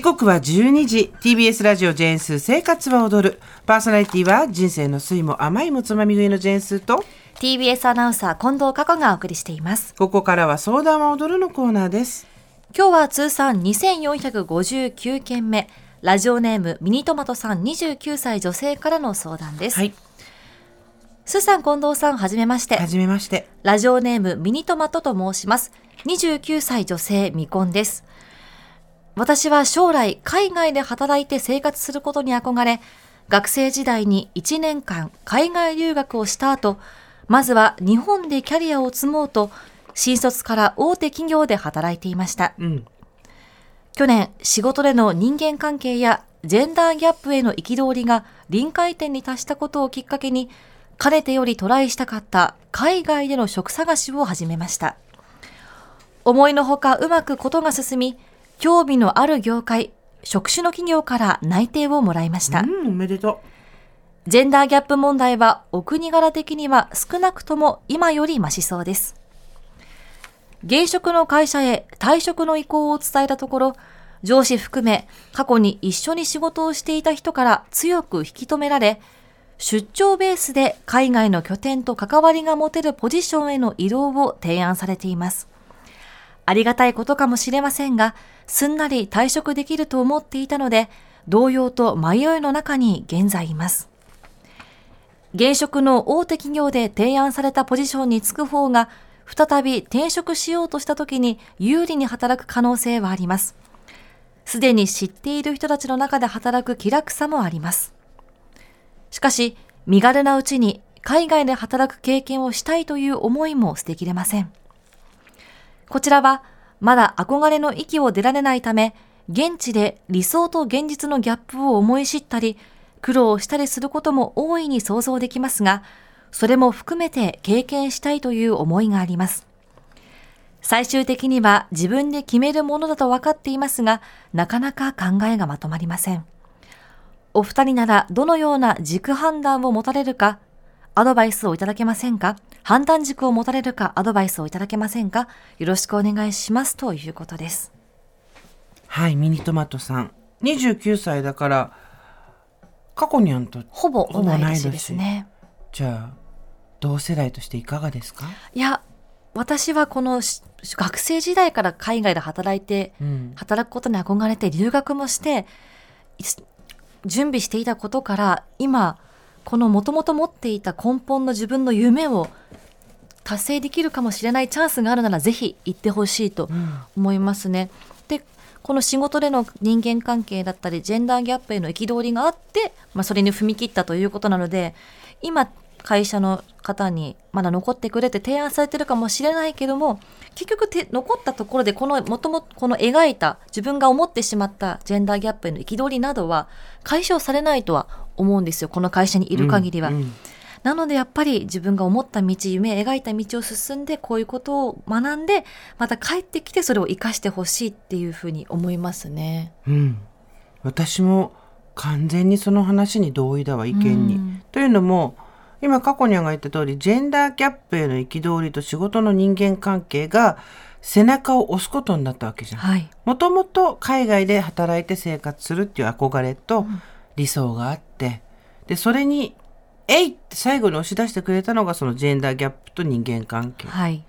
時刻は12時。TBS ラジオジェーンスー生活は踊る。パーソナリティは人生の酸いも甘いもつまみ食いのジェーンスーと TBS アナウンサー近藤佳子がお送りしています。ここからは相談は踊るのコーナーです。今日は通算2459件目。ラジオネームミニトマトさん29歳女性からの相談です、はい。スーさん近藤さんはじめまして。はじめまして。ラジオネームミニトマトと申します。29歳女性未婚です私は将来海外で働いて生活することに憧れ学生時代に1年間海外留学をした後まずは日本でキャリアを積もうと新卒から大手企業で働いていました。うん。去年仕事での人間関係やジェンダーギャップへの憤りが臨界点に達したことをきっかけにかねてよりトライしたかった海外での職探しを始めました。思いのほかうまくことが進み興味のある業界職種の企業から内定をもらいました、うんおめでとジェンダーギャップ問題はお国柄的には少なくとも今よりマシそうです。現職の会社へ退職の意向を伝えたところ、上司含め過去に一緒に仕事をしていた人から強く引き止められ、出張ベースで海外の拠点と関わりが持てるポジションへの移動を提案されています。ありがたいことかもしれませんが、すんなり退職できると思っていたので、動揺と迷いの中に現在います。現職の大手企業で提案されたポジションに就く方が、再び転職しようとした時に有利に働く可能性はあります。すでに知っている人たちの中で働く気楽さもあります。しかし、身軽なうちに海外で働く経験をしたいという思いも捨てきれません。こちらは、まだ憧れの域を出られないため、現地で理想と現実のギャップを思い知ったり、苦労したりすることも大いに想像できますが、それも含めて経験したいという思いがあります。最終的には自分で決めるものだと分かっていますが、なかなか考えがまとまりません。お二人ならどのような軸判断を持たれるか、アドバイスをいただけませんか？判断軸を持たれるかアドバイスをいただけませんかよろしくお願いしますということです。はいミニトマトさん29歳だから過去にあんとほぼ同い年ですね。じゃあ同世代としていかがですか？いや、私はこのし学生時代から海外で働いて、うん働くことに憧れて留学もして準備していたことから今このもともと持っていた根本の自分の夢を達成できるかもしれないチャンスがあるならぜひ行ってほしいと思いますね。でこの仕事での人間関係だったりジェンダーギャップへの憤りがあって、まあ、それに踏み切ったということなので今会社の方にまだ残ってくれって提案されてるかもしれないけども結局て残ったところでこのもともとこの描いた自分が思ってしまったジェンダーギャップへの憤りなどは解消されないとは思うんですよこの会社にいる限りは。うんうんなのでやっぱり自分が思った道夢描いた道を進んでこういうことを学んでまた帰ってきてそれを生かしてほしいっていうふうに思いますね。うん、私も完全にその話に同意だわ意見に。うんというのも今過去にが言った通りジェンダーギャップへの憤りと仕事の人間関係が背中を押すことになったわけじゃん。はい。もともと海外で働いて生活するっていう憧れと理想があって、でそれに「えい!」って最後に押し出してくれたのがそのジェンダーギャップと人間関係。はい。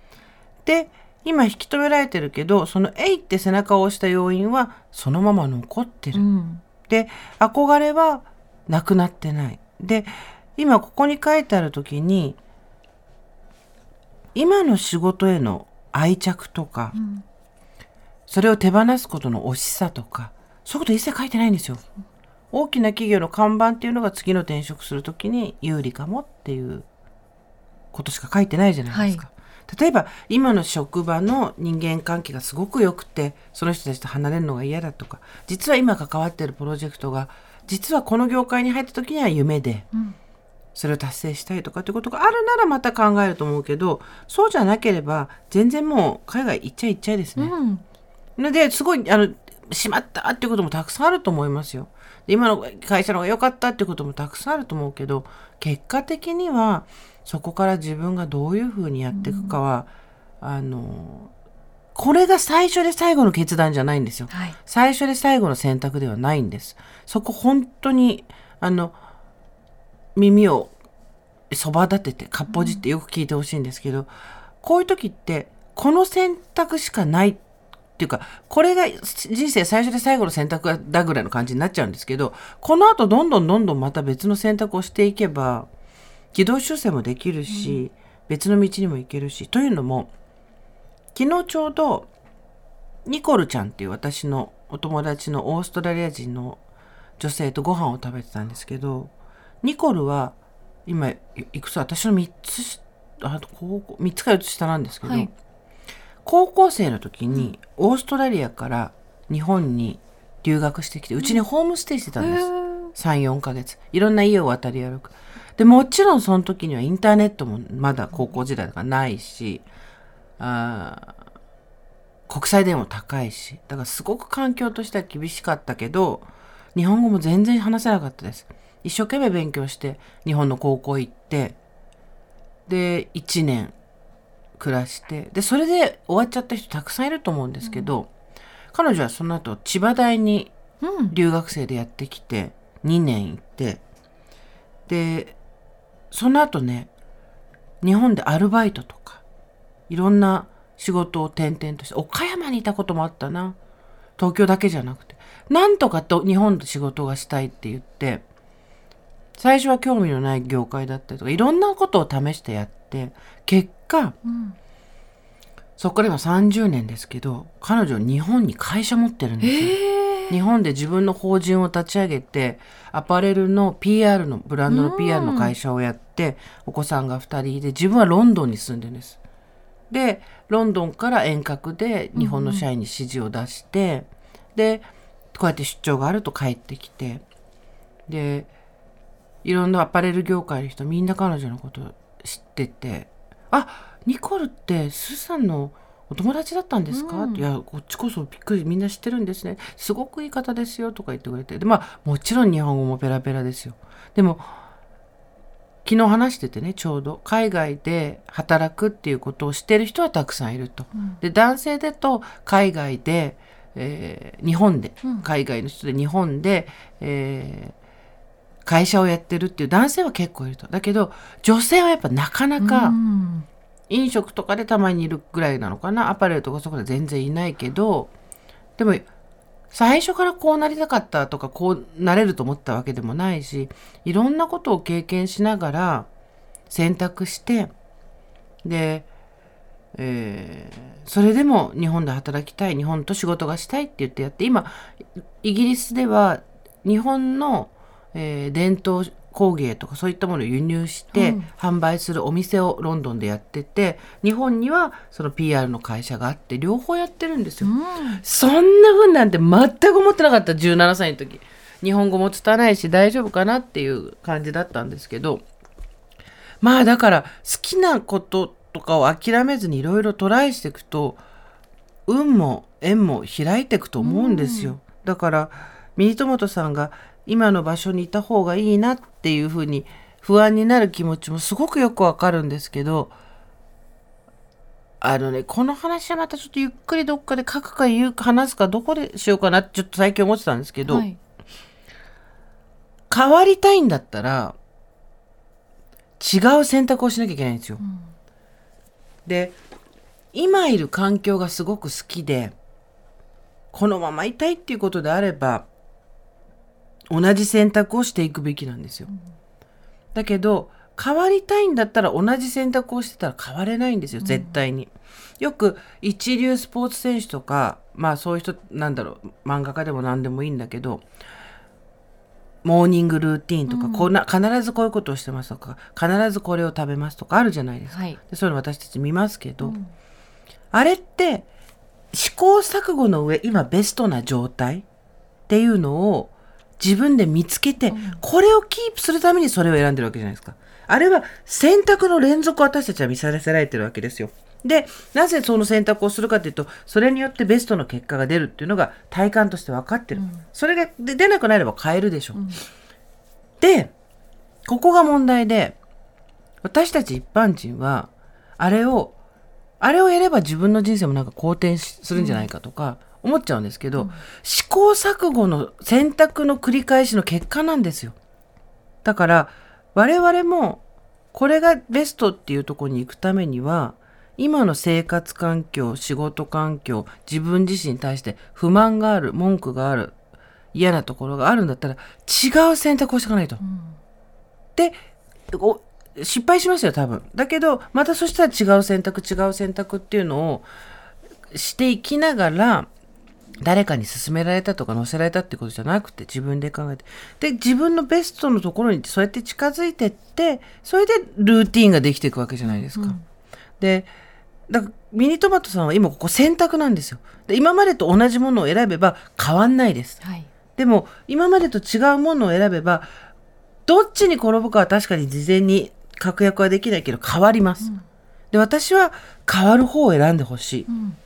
で今引き止められてるけどその「えい!」って背中を押した要因はそのまま残ってる。うん。で憧れはなくなってない。で今ここに書いてある時に今の仕事への愛着とか、んそれを手放すことの惜しさとかそういうこと一切書いてないんですよ。大きな企業の看板っていうのが次の転職する時に有利かもっていうことしか書いてないじゃないですか。例えば今の職場の人間関係がすごく良くてその人たちと離れるのが嫌だとか実は今関わっているプロジェクトが実はこの業界に入った時には夢で、んそれを達成したいとかってことがあるならまた考えると思うけどそうじゃなければ全然もう海外行っちゃいっちゃいですね。うん。のですごいあのしまったっていうこともたくさんあると思いますよ。で今の会社の方が良かったってこともたくさんあると思うけど結果的にはそこから自分がどういうふうにやっていくかは、あのこれが最初で最後の決断じゃないんですよ。はい。最初で最後の選択ではないんです。そこ本当に、あの、耳をそば立てて、かっぽじってよく聞いてほしいんですけど、こういう時って、この選択しかないってていうか、これが人生最初で最後の選択だぐらいの感じになっちゃうんですけど、この後どんどんどんどんまた別の選択をしていけば、軌道修正もできるし、別の道にも行けるし、というのも、昨日ちょうど、ニコルちゃんっていう私のお友達のオーストラリア人の女性とご飯を食べてたんですけど、ニコルは今いくつ？私の3つあと高校3つか4つ下なんですけど、はい。高校生の時にオーストラリアから日本に留学してきてうちにホームステイしてたんです、34ヶ月。いろんな家を渡り歩く。でもちろんその時にはインターネットもまだ高校時代だからないしあー国際電話も高いしだからすごく環境としては厳しかったけど日本語も全然話せなかったです。一生懸命勉強して日本の高校行ってで1年暮らしてでそれで終わっちゃった人たくさんいると思うんですけど、彼女はその後千葉大にうん。留学生でやってきて2年行ってでその後ね日本でアルバイトとかいろんな仕事を転々として岡山にいたこともあったな東京だけじゃなくてなんとかと日本で仕事がしたいって言って最初は興味のない業界だったりとかいろんなことを試してやって結果うん。そこから今30年ですけど彼女日本に会社持ってるんですよ。ええ。日本で自分の法人を立ち上げてアパレルの PR のブランドの PR の会社をやってお子さんが2人で自分はロンドンに住んでるんです。でロンドンから遠隔で日本の社員に指示を出して、でこうやって出張があると帰ってきてでいろんなアパレル業界の人みんな彼女のこと知ってて「あニコルってスーさんのお友達だったんですか?」うんいやこっちこそびっくりみんな知ってるんですね。すごくいい方ですよ」とか言ってくれて。でまあもちろん日本語もペラペラですよ。でも昨日話しててねちょうど海外で働くっていうことをしてる人はたくさんいると。うん。で男性だと海外で、えー日本でうん。海外の人で日本で、えー会社をやってるっていう男性は結構いると。だけど女性はやっぱなかなうかん。飲食とかでたまにいるぐらいなのかな。アパレルとかそこで全然いないけど。でも最初からこうなりたかったとかこうなれると思ったわけでもないしいろんなことを経験しながら選択してで、えーそれでも日本で働きたい日本と仕事がしたいって言ってやって今イギリスでは日本の、えー伝統工芸とかそういったものを輸入してうん。販売するお店をロンドンでやってて日本にはその PR の会社があって両方やってるんですよ。そんな風なんて全く思ってなかった17歳の時。日本語も拙いし大丈夫かなっていう感じだったんですけど。まあだから好きなこととかを諦めずにいろいろトライしていくと運も縁も開いていくと思うんですよ、だからミニトマトさんが今の場所にいた方がいいなっていうふうに不安になる気持ちもすごくよくわかるんですけどあのね、この話はまたちょっとゆっくりどっかで書くか言うか話すかどこでしようかなってちょっと最近思ってたんですけど、はい。変わりたいんだったら違う選択をしなきゃいけないんですよ。んで今いる環境がすごく好きでこのままいたいっていうことであれば同じ選択をしていくべきなんですよ。だけど変わりたいんだったら同じ選択をしてたら変われないんですよ絶対に。よく一流スポーツ選手とかまあそういう人なんだろう漫画家でも何でもいいんだけどモーニングルーティンとか、こんな必ずこういうことをしてますとか必ずこれを食べますとかあるじゃないですか。はい。でそういうの私たち見ますけど、うんあれって試行錯誤の上今ベストな状態っていうのを自分で見つけて、これをキープするためにそれを選んでるわけじゃないですか。あれは選択の連続を私たちは見させられてるわけですよ。で、なぜその選択をするかというと、それによってベストの結果が出るっていうのが体感として分かってる。それがで出なくなれば変えるでしょ。で、ここが問題で、私たち一般人は、あれをあれをやれば自分の人生もなんか好転しするんじゃないかとか思っちゃうんですけど、試行錯誤の選択の繰り返しの結果なんですよ。だから我々もこれがベストっていうところに行くためには今の生活環境仕事環境自分自身に対して不満がある文句がある嫌なところがあるんだったら違う選択をしていかないと。でお失敗しますよ多分。だけどまたそしたら違う選択違う選択っていうのをしていきながら誰かに勧められたとか載せられたってことじゃなくて自分で考えて。で自分のベストのところにそうやって近づいてってそれでルーティンができていくわけじゃないですか。うん。でだからミニトマトさんは今ここ選択なんですよ。で今までと同じものを選べば変わんないです。はい。でも今までと違うものを選べばどっちに転ぶかは確かに事前に確約はできないけど変わります、で私は変わる方を選んでほしい、うん。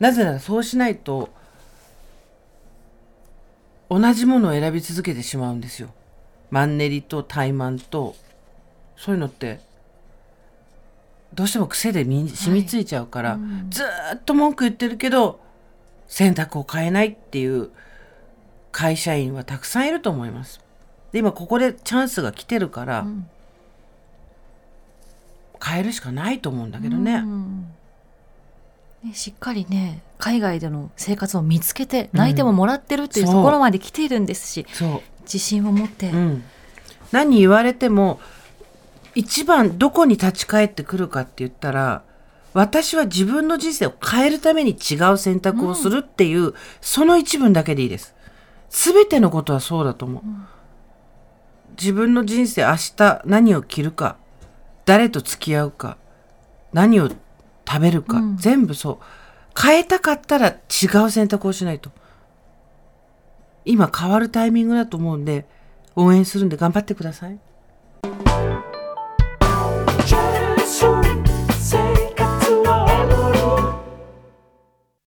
なぜならそうしないと同じものを選び続けてしまうんですよ。マンネリと怠慢とそういうのってどうしても癖で染みついちゃうから、うんずーっと文句言ってるけど選択を変えないっていう会社員はたくさんいると思います。で今ここでチャンスが来てるから、うん変えるしかないと思うんだけどね。うんねしっかりね海外での生活を見つけて泣いてももらってるっていうところまで来ているんですし、そう。自信を持って、うん、何言われても一番どこに立ち返ってくるかって言ったら私は自分の人生を変えるために違う選択をするっていう、その一文だけでいいです。すべてのことはそうだと思う。自分の人生明日何を着るか誰と付き合うか何を食べるか、うん。全部そう。変えたかったら違う選択をしないと。今変わるタイミングだと思うんで応援するんで頑張ってください